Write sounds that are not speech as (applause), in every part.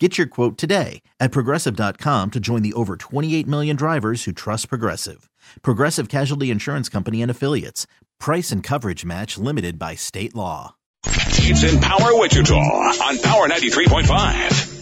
Get your quote today at progressive.com to join the over 28 million drivers who trust Progressive. Progressive Casualty Insurance Company and Affiliates. Price and coverage match limited by state law. It's Empower Wichita on Power 93.5.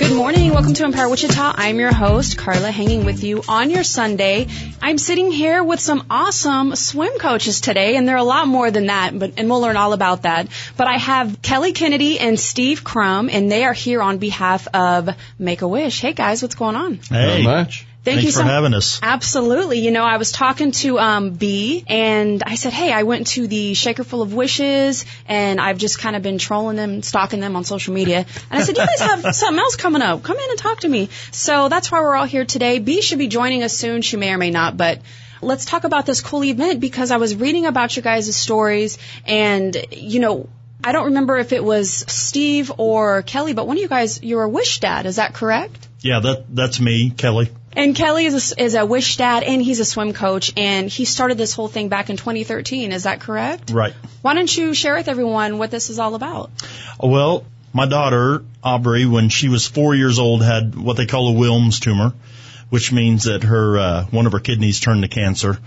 Good morning. Welcome to Empower Wichita. I'm your host, Carla, hanging with you on your Sunday. I'm sitting here with some awesome swim coaches today, and they're a lot more than that, but, and we'll learn all about that. But I have Kelly Kennedy and Steve Crum, and they are here on behalf of Make a Wish. Hey guys, what's going on? Hey. Not much. Thank Thanks you so for having us. Absolutely. You know, I was talking to um, B, and I said, "Hey, I went to the Shaker Full of Wishes, and I've just kind of been trolling them, stalking them on social media." And I said, "You guys have (laughs) something else coming up? Come in and talk to me." So that's why we're all here today. B should be joining us soon. She may or may not, but let's talk about this cool event because I was reading about your guys' stories, and you know. I don't remember if it was Steve or Kelly, but one of you guys, you're a wish dad. Is that correct? Yeah, that that's me, Kelly. And Kelly is a, is a wish dad, and he's a swim coach, and he started this whole thing back in 2013. Is that correct? Right. Why don't you share with everyone what this is all about? Well, my daughter Aubrey, when she was four years old, had what they call a Wilms tumor, which means that her uh, one of her kidneys turned to cancer,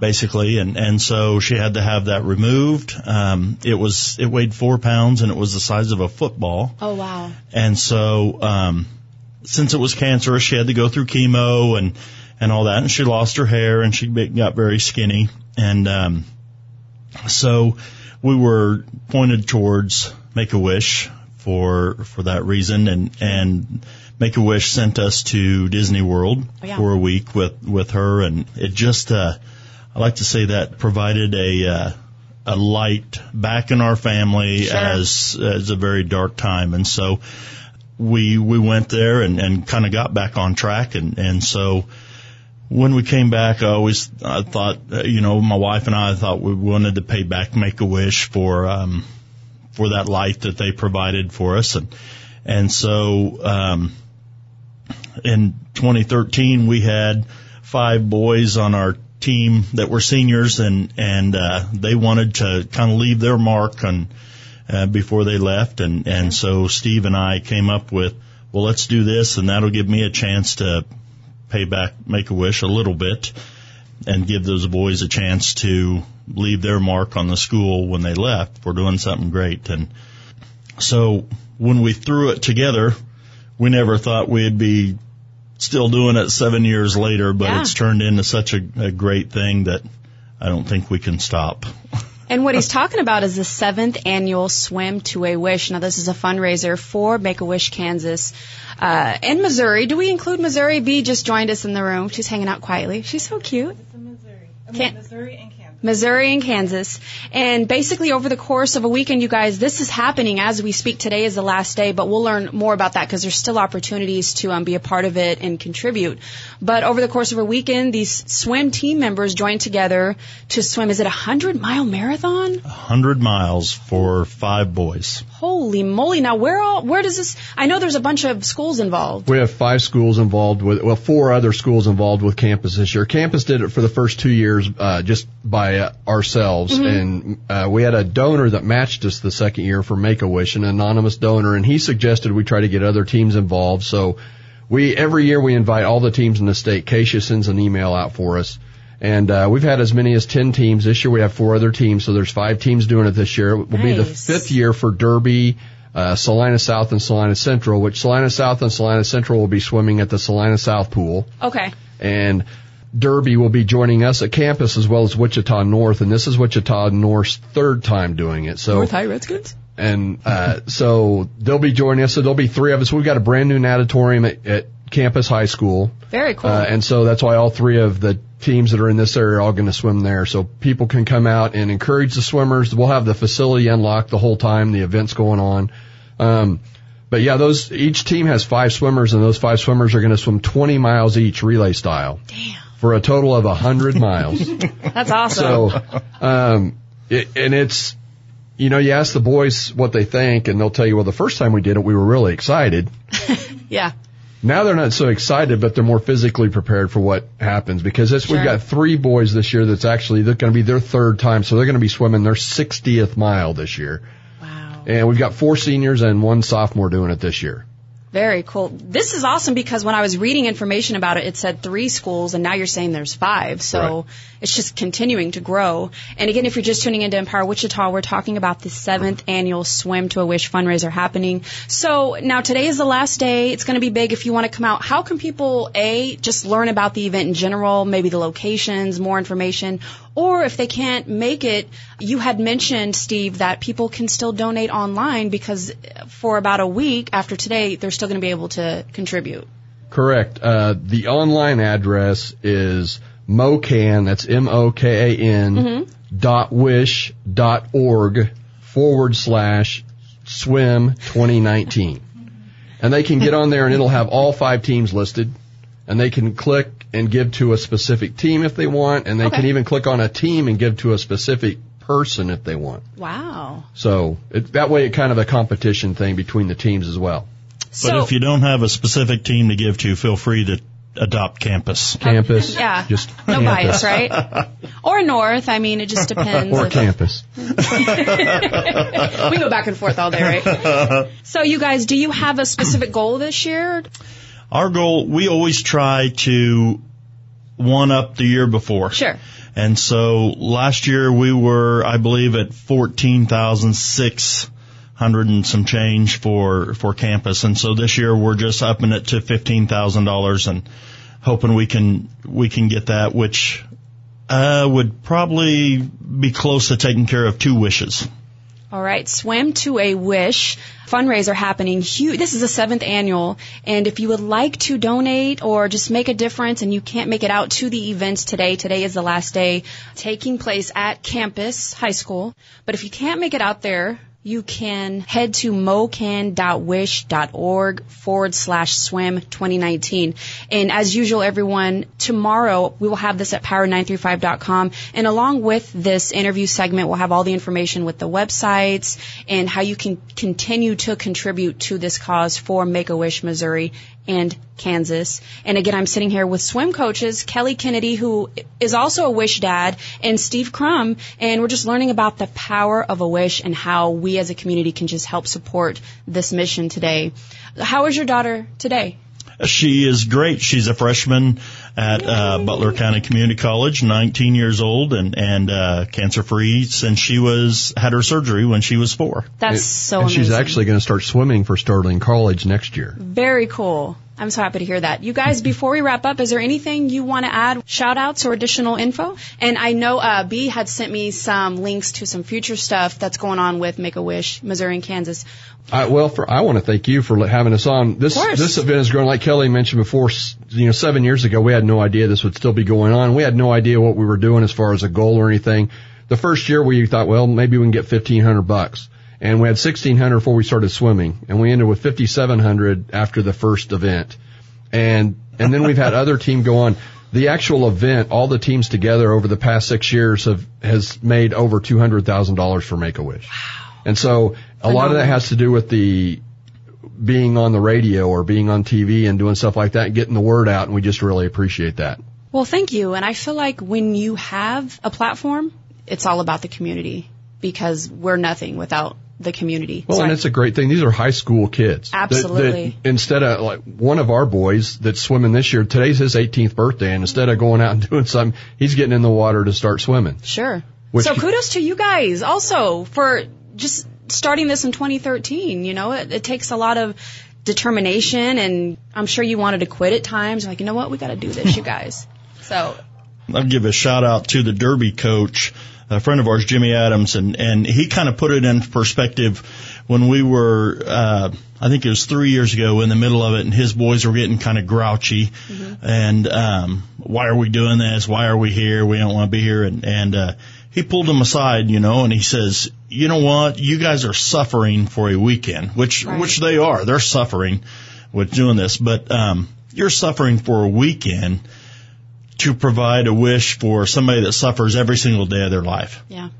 basically, and and so she had to have that removed. Um, it was it weighed four pounds and it was the size of a football, Oh wow! and so um, since it was cancerous, she had to go through chemo and and all that, and she lost her hair and she got very skinny, and um, so we were pointed towards Make a Wish for for that reason, and and Make a Wish sent us to Disney World Oh, yeah. for a week with with her, and it just uh, I like to say that provided a uh, a light back in our family Sure. as as a very dark time, and so we we went there and and kind of got back on track, and and so when we came back, I always I thought, you know, my wife and I thought we wanted to pay back Make a Wish for um, for that life that they provided for us, and and so um, in 2013 we had five boys on our team that were seniors, and and uh, they wanted to kind of leave their mark on uh, before they left, and and so Steve and I came up with, well, let's do this, and that'll give me a chance to pay back Make a Wish a little bit and give those boys a chance to leave their mark on the school when they left. We're doing something great. And so when we threw it together, we never thought we'd be still doing it seven years later, but Yeah. it's turned into such a, a great thing that I don't think we can stop. (laughs) And what he's talking about is the seventh annual Swim to a Wish. Now, this is a fundraiser for Make a Wish Kansas uh, and Missouri. Do we include Missouri? B just joined us in the room. She's hanging out quietly. She's so cute. Missouri. I Can't- mean, Missouri and Kansas. Missouri and Kansas. And basically over the course of a weekend, you guys, this is happening as we speak. Today is the last day, but we'll learn more about that because there's still opportunities to um, be a part of it and contribute. But over the course of a weekend, these swim team members joined together to swim. Is it a hundred mile marathon? A hundred miles for five boys. Holy moly! Now where all where does this? I know there's a bunch of schools involved. We have five schools involved with, well, four other schools involved with campus this year. Campus did it for the first two years, uh, just by uh, ourselves. And, uh, we had a donor that matched us the second year for Make-A-Wish, an anonymous donor, and he suggested we try to get other teams involved. So we, every year we invite all the teams in the state. KSHSAA sends an email out for us. And, uh, we've had as many as 10 teams. This year we have four other teams, so there's five teams doing it this year. It will be the fifth year for Derby, uh, Salina South and Salina Central, which Salina South and Salina Central will be swimming at the Salina South pool. Okay. And Derby will be joining us at campus as well as Wichita North, and this is Wichita North's third time doing it. So, North High Redskins. and uh, so they'll be joining us. So there'll be three of us. We've got a brand new natatorium at, at Campus High School, Very cool. uh, and so that's why all three of the teams that are in this area are all going to swim there. So people can come out and encourage the swimmers. We'll have the facility unlocked the whole time the event's going on. Um, but yeah, those each team has five swimmers, and those five swimmers are going to swim 20 miles each relay style. Damn. For a total of a hundred miles. (laughs) That's awesome. So, um, it, and it's, you know, you ask the boys what they think and they'll tell you, well, the first time we did it, we were really excited. (laughs) yeah. Now they're not so excited, but they're more physically prepared for what happens because this, we've got three boys this year that's actually, they're going to be their third time. So they're going to be swimming their 60th mile this year. Wow. And we've got four seniors and one sophomore doing it this year. Very cool. This is awesome because when I was reading information about it, it said three schools, and now you're saying there's five. So Right. it's just continuing to grow. And again, if you're just tuning into Empower Wichita, we're talking about the seventh annual Swim to a Wish fundraiser happening. So now today is the last day. It's going to be big. If you want to come out, how can people a just learn about the event in general, maybe the locations, more information, or if they can't make it, you had mentioned Steve that people can still donate online because for about a week after today, they're still going to be able to contribute. Correct. Uh, the online address is mokan, that's M-O-K-A-N, dot wish dot org forward slash swim 2019. And they can get on there and it'll have all five teams listed. And they can click and give to a specific team if they want. And they Okay. can even click on a team and give to a specific person if they want. Wow. So it, that way it kind of a competition thing between the teams as well. But if you don't have a specific team to give to, feel free to adopt campus. Um, campus. yeah, Just no campus. bias, right? Or north. I mean, it just (laughs) depends. Or if- campus. (laughs) we go back and forth all day, right? (laughs) so, you guys, do you have a specific goal this year? Our goal, we always try to one up the year before. Sure. And so last year we were, I believe, at fourteen thousand six hundred and some change for for campus. And so this year we're just upping it to fifteen thousand dollars and hoping we can we can get that, which uh, would probably be close to taking care of two wishes. All right, Swim to a Wish fundraiser happening. Huge. This is the seventh annual, and if you would like to donate or just make a difference, and you can't make it out to the events today, today is the last day, taking place at campus high school. But if you can't make it out there, you can head to mokan.wish.org forward slash swim 2019. And as usual, everyone, tomorrow we will have this at power935.com. And along with this interview segment, we'll have all the information with the websites and how you can continue to contribute to this cause for Make-A-Wish Missouri and Kansas. And again, I'm sitting here with swim coaches, Kelly Kennedy, who is also a wish dad, and Steve Crum, and we're just learning about the power of a wish and how we as a community can just help support this mission today. How is your daughter today? She is great. She's a freshman at uh, Butler County Community College, 19 years old, and and uh, cancer free since she was had her surgery when she was four. That's so and amazing. she's actually going to start swimming for Sterling College next year. Very cool. I'm so happy to hear that. You guys, before we wrap up, is there anything you want to add, shout outs or additional info? And I know uh, B had sent me some links to some future stuff that's going on with Make a Wish, Missouri and Kansas. I, well, for, I want to thank you for having us on. This Of course. this event has grown. Like Kelly mentioned before, you know, seven years ago we had no idea this would still be going on. We had no idea what we were doing as far as a goal or anything. The first year we thought, well, maybe we can get fifteen hundred bucks, and we had sixteen hundred before we started swimming, and we ended with fifty seven hundred after the first event, and and then we've had other team go on. The actual event, all the teams together over the past six years have has made over two hundred thousand dollars for Make a Wish. wow. And so a lot of that has to do with the being on the radio or being on TV and doing stuff like that and getting the word out. And we just really appreciate that. Well, thank you. And I feel like when you have a platform, it's all about the community because we're nothing without the community. Well, So and I- it's a great thing. These are high school kids. that- that Absolutely. instead of like one of our boys that's swimming this year, today's his 18th birthday, and instead of going out and (laughs) doing something, he's getting in the water to start swimming. Sure. Which so kudos to you guys also for just starting this in 2013. You know, it, it takes a lot of determination, and I'm sure you wanted to quit at times. Like, you know what, we got to do this, you (laughs) guys. So I'll give a shout out to the Derby coach, a friend of ours, Jimmy Adams, and and he kind of put it in perspective when we were, uh, I think it was three years ago, in the middle of it, and his boys were getting kind of grouchy, and um, why are we doing this? Why are we here? We don't want to be here, and and uh, he pulled them aside, you know, and he says, you know what, you guys are suffering for a weekend, which Right. which they are, they're suffering with doing this, but um, you're suffering for a weekend to provide a wish for somebody that suffers every single day of their life. Yeah.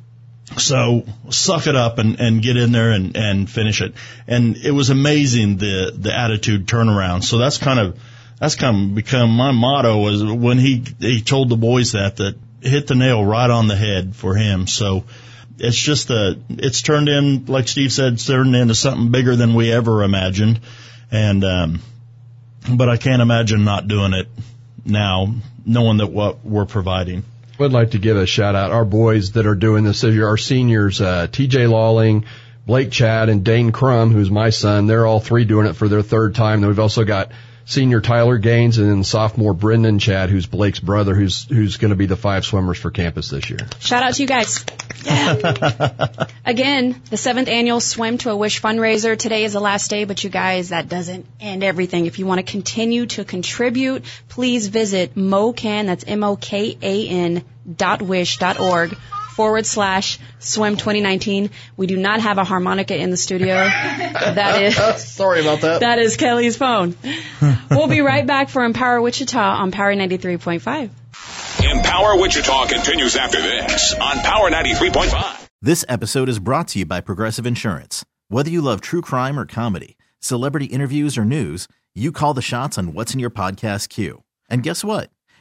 So suck it up and, and get in there and, and finish it. And it was amazing the, the attitude turnaround. So that's kind of, that's kind of become my motto was when he, he told the boys that, that hit the nail right on the head for him. So it's just a, it's turned in, like Steve said, it's turned into something bigger than we ever imagined. And, um, but I can't imagine not doing it now, knowing that what we're providing. I'd like to give a shout out our boys that are doing this. Our seniors, uh, TJ Lawling, Blake Chad, and Dane Crum, who's my son. They're all three doing it for their third time. Then we've also got senior Tyler Gaines and then sophomore Brendan Chad, who's Blake's brother, who's who's going to be the five swimmers for campus this year. Shout out to you guys. Yeah. (laughs) Again, the seventh annual Swim to a Wish fundraiser. Today is the last day, but you guys, that doesn't end everything. If you want to continue to contribute, please visit MoKan, that's M-O-K-A-N dot wish dot org forward slash swim 2019. We do not have a harmonica in the studio. That is, (laughs) Sorry about that. that is Kelly's phone. We'll be right back for Empower Wichita on Power 93.5. Empower Wichita continues after this on Power 93.5. This episode is brought to you by Progressive Insurance. Whether you love true crime or comedy, celebrity interviews or news, you call the shots on what's in your podcast queue. And guess what?